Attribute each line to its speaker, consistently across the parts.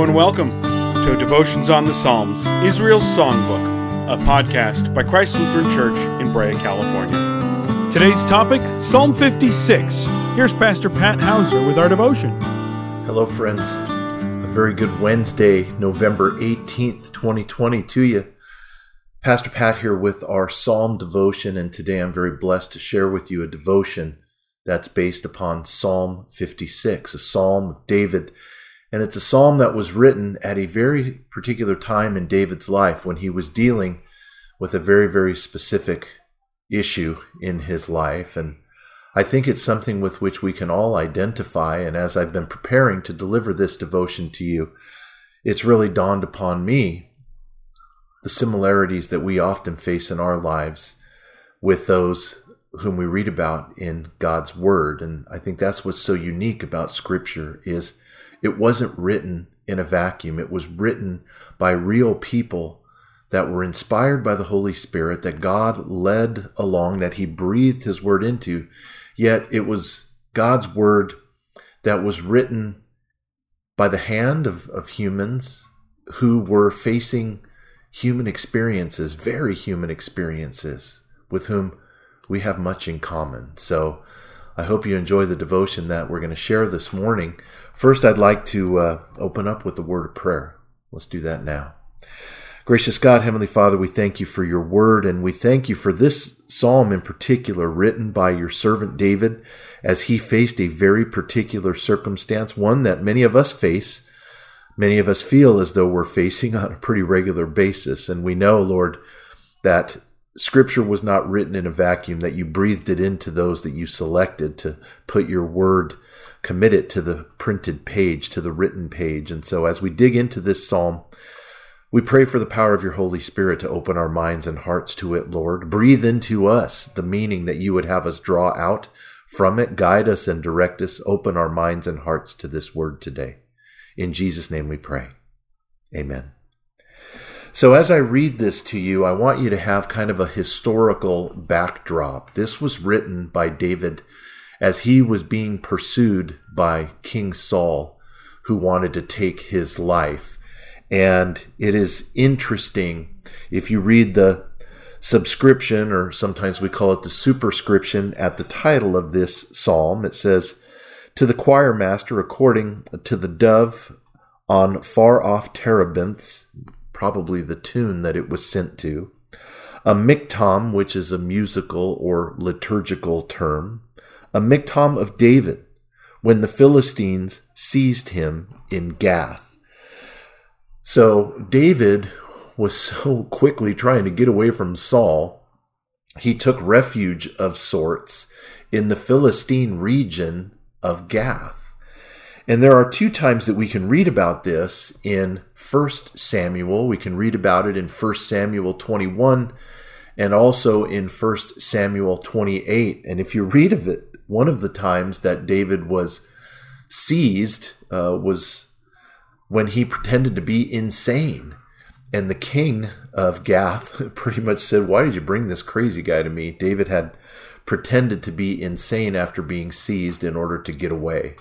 Speaker 1: And welcome to Devotions on the Psalms, Israel's Songbook, a podcast by Christ Lutheran Church in Brea, California. Today's topic Psalm 56. Here's Pastor Pat Hauser with our devotion.
Speaker 2: Hello, friends. A very good Wednesday, November 18th, 2020, to you. Pastor Pat here with our Psalm devotion, and today I'm very blessed to share with you a devotion that's based upon Psalm 56, a psalm of David and it's a psalm that was written at a very particular time in David's life when he was dealing with a very, very specific issue in his life. And I think it's something with which we can all identify. And as I've been preparing to deliver this devotion to you, it's really dawned upon me the similarities that we often face in our lives with those whom we read about in God's word. And I think that's what's so unique about scripture is it wasn't written in a vacuum. It was written by real people that were inspired by the Holy Spirit, that God led along, that He breathed His word into. Yet it was God's word that was written by the hand of, of humans who were facing human experiences, very human experiences, with whom we have much in common. So I hope you enjoy the devotion that we're going to share this morning. First, I'd like to uh, open up with a word of prayer. Let's do that now. Gracious God, Heavenly Father, we thank you for your word and we thank you for this psalm in particular written by your servant David as he faced a very particular circumstance, one that many of us face, many of us feel as though we're facing on a pretty regular basis. And we know, Lord, that Scripture was not written in a vacuum, that you breathed it into those that you selected to put your word, commit it to the printed page, to the written page. And so as we dig into this psalm, we pray for the power of your Holy Spirit to open our minds and hearts to it, Lord. Breathe into us the meaning that you would have us draw out from it. Guide us and direct us. Open our minds and hearts to this word today. In Jesus' name we pray. Amen. So, as I read this to you, I want you to have kind of a historical backdrop. This was written by David as he was being pursued by King Saul, who wanted to take his life. And it is interesting if you read the subscription, or sometimes we call it the superscription, at the title of this psalm, it says, To the choir master, according to the dove on far off terebinths, probably the tune that it was sent to, a miktam, which is a musical or liturgical term, a miktam of David, when the Philistines seized him in Gath. So David was so quickly trying to get away from Saul, he took refuge of sorts in the Philistine region of Gath. And there are two times that we can read about this in 1 Samuel. We can read about it in 1 Samuel 21 and also in 1 Samuel 28. And if you read of it, one of the times that David was seized uh, was when he pretended to be insane. And the king of Gath pretty much said, Why did you bring this crazy guy to me? David had pretended to be insane after being seized in order to get away.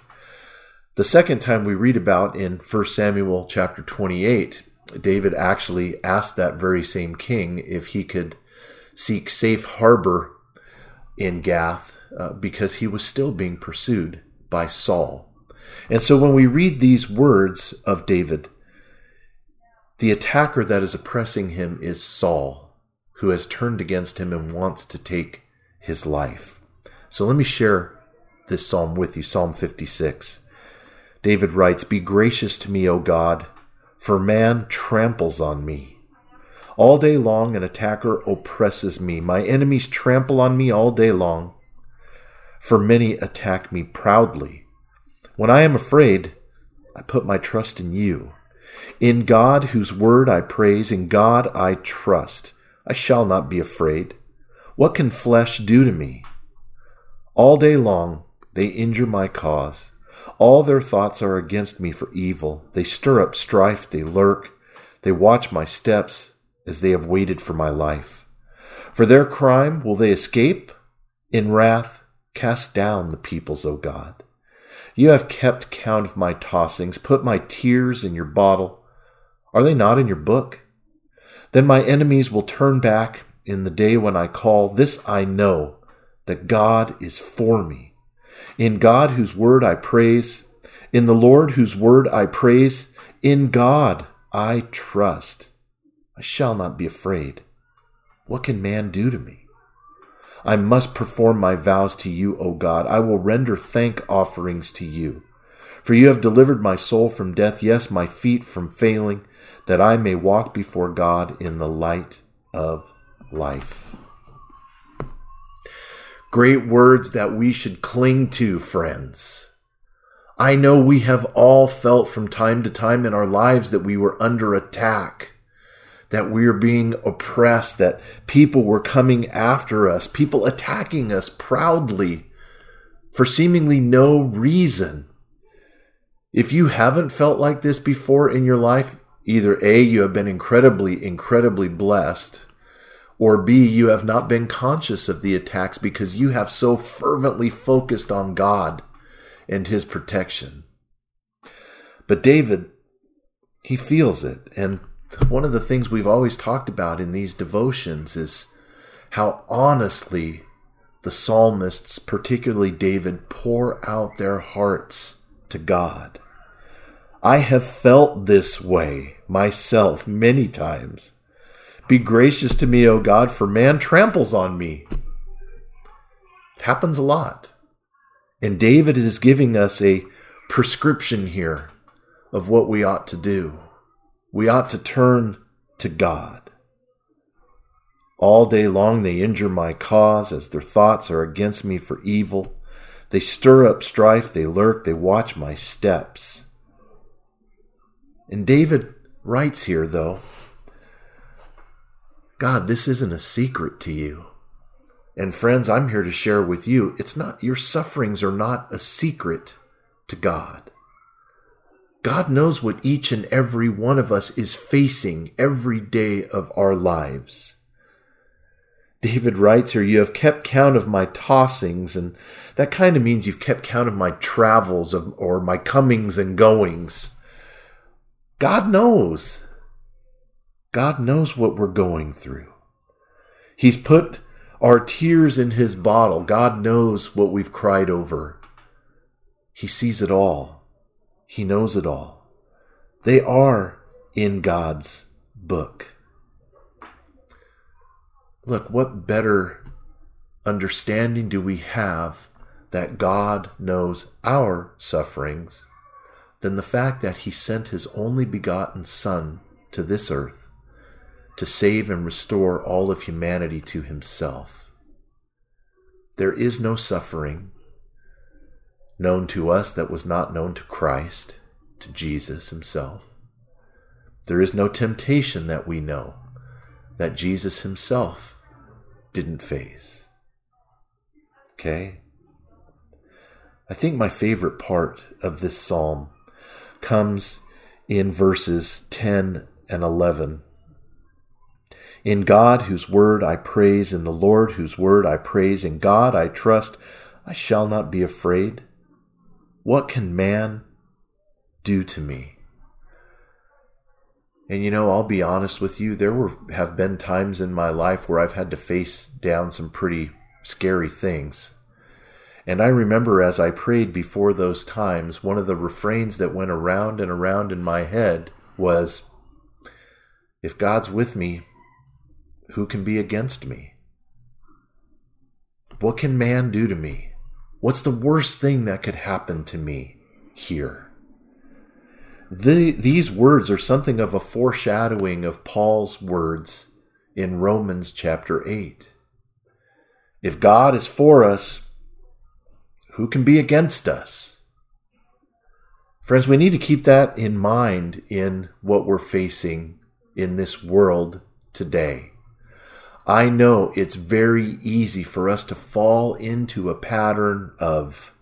Speaker 2: The second time we read about in 1 Samuel chapter 28, David actually asked that very same king if he could seek safe harbor in Gath uh, because he was still being pursued by Saul. And so when we read these words of David, the attacker that is oppressing him is Saul, who has turned against him and wants to take his life. So let me share this psalm with you Psalm 56. David writes, Be gracious to me, O God, for man tramples on me. All day long, an attacker oppresses me. My enemies trample on me all day long, for many attack me proudly. When I am afraid, I put my trust in you. In God, whose word I praise, in God I trust. I shall not be afraid. What can flesh do to me? All day long, they injure my cause. All their thoughts are against me for evil. They stir up strife, they lurk, they watch my steps as they have waited for my life. For their crime will they escape? In wrath, cast down the peoples, O God. You have kept count of my tossings, put my tears in your bottle. Are they not in your book? Then my enemies will turn back in the day when I call. This I know, that God is for me. In God, whose word I praise, in the Lord, whose word I praise, in God I trust. I shall not be afraid. What can man do to me? I must perform my vows to you, O God. I will render thank offerings to you. For you have delivered my soul from death, yes, my feet from failing, that I may walk before God in the light of life. Great words that we should cling to, friends. I know we have all felt from time to time in our lives that we were under attack that we are being oppressed, that people were coming after us, people attacking us proudly for seemingly no reason. If you haven't felt like this before in your life, either A, you have been incredibly, incredibly blessed, or B, you have not been conscious of the attacks because you have so fervently focused on God and His protection. But David, he feels it, and one of the things we've always talked about in these devotions is how honestly the psalmists, particularly David, pour out their hearts to God. I have felt this way myself many times. Be gracious to me, O God, for man tramples on me. It happens a lot. And David is giving us a prescription here of what we ought to do. We ought to turn to God. All day long they injure my cause as their thoughts are against me for evil. They stir up strife, they lurk, they watch my steps. And David writes here, though, God, this isn't a secret to you. And friends, I'm here to share with you, it's not, your sufferings are not a secret to God. God knows what each and every one of us is facing every day of our lives. David writes here, You have kept count of my tossings, and that kind of means you've kept count of my travels of, or my comings and goings. God knows. God knows what we're going through. He's put our tears in His bottle. God knows what we've cried over. He sees it all. He knows it all. They are in God's book. Look, what better understanding do we have that God knows our sufferings than the fact that He sent His only begotten Son to this earth to save and restore all of humanity to Himself? There is no suffering known to us that was not known to Christ, to Jesus himself. There is no temptation that we know that Jesus himself didn't face. Okay? I think my favorite part of this psalm comes in verses 10 and 11. In God, whose word I praise, in the Lord, whose word I praise, in God I trust, I shall not be afraid. What can man do to me? And you know, I'll be honest with you, there were have been times in my life where I've had to face down some pretty scary things. And I remember as I prayed before those times, one of the refrains that went around and around in my head was If God's with me, who can be against me? What can man do to me? What's the worst thing that could happen to me here? The, these words are something of a foreshadowing of Paul's words in Romans chapter 8. If God is for us, who can be against us? Friends, we need to keep that in mind in what we're facing in this world today. I know it's very easy for us to fall into a pattern of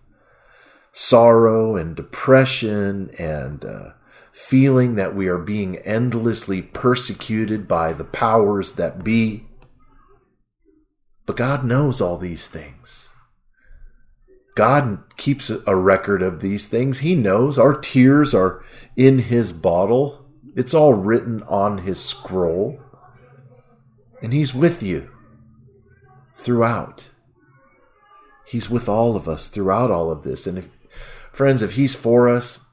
Speaker 2: sorrow and depression and uh, feeling that we are being endlessly persecuted by the powers that be. But God knows all these things. God keeps a record of these things. He knows our tears are in His bottle, it's all written on His scroll. And He's with you throughout. He's with all of us throughout all of this. And if, friends, if He's for us,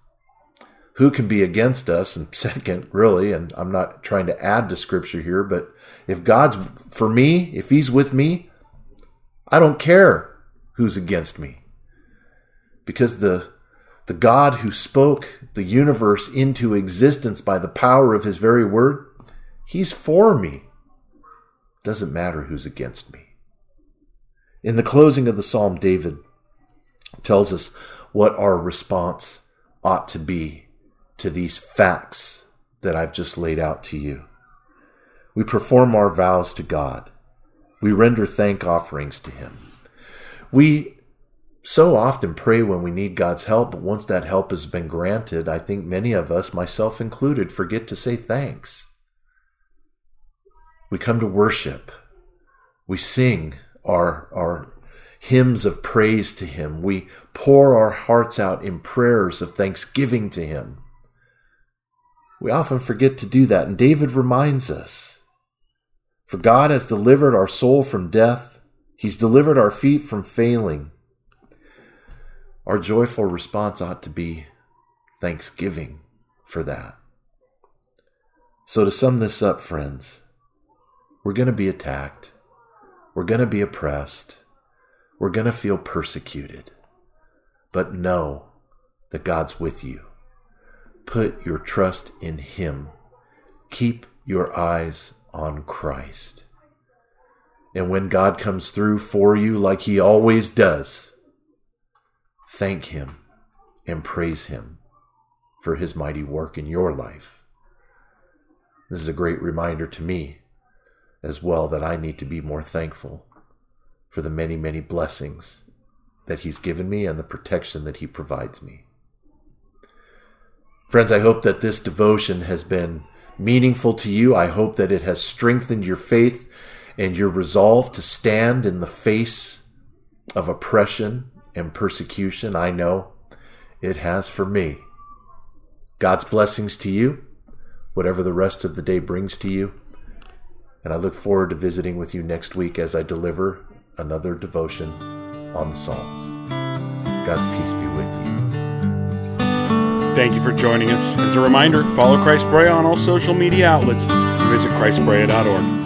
Speaker 2: who can be against us? And second, really, and I'm not trying to add to Scripture here, but if God's for me, if He's with me, I don't care who's against me because the the God who spoke the universe into existence by the power of his very word, he's for me. Doesn't matter who's against me. In the closing of the psalm, David tells us what our response ought to be to these facts that I've just laid out to you. We perform our vows to God. We render thank offerings to Him. We so often pray when we need God's help, but once that help has been granted, I think many of us, myself included, forget to say thanks. We come to worship. We sing our, our hymns of praise to Him. We pour our hearts out in prayers of thanksgiving to Him. We often forget to do that, and David reminds us For God has delivered our soul from death, He's delivered our feet from failing. Our joyful response ought to be thanksgiving for that. So, to sum this up, friends, we're going to be attacked. We're going to be oppressed. We're going to feel persecuted. But know that God's with you. Put your trust in Him. Keep your eyes on Christ. And when God comes through for you like He always does, thank Him and praise Him for His mighty work in your life. This is a great reminder to me as well that I need to be more thankful for the many, many blessings that He's given me and the protection that He provides me. Friends, I hope that this devotion has been meaningful to you. I hope that it has strengthened your faith and your resolve to stand in the face of oppression and persecution, I know it has for me. God's blessings to you, whatever the rest of the day brings to you. And I look forward to visiting with you next week as I deliver another devotion on the Psalms. God's peace be with you.
Speaker 1: Thank you for joining us. As a reminder, follow Christ Brea on all social media outlets and visit christbrea.org.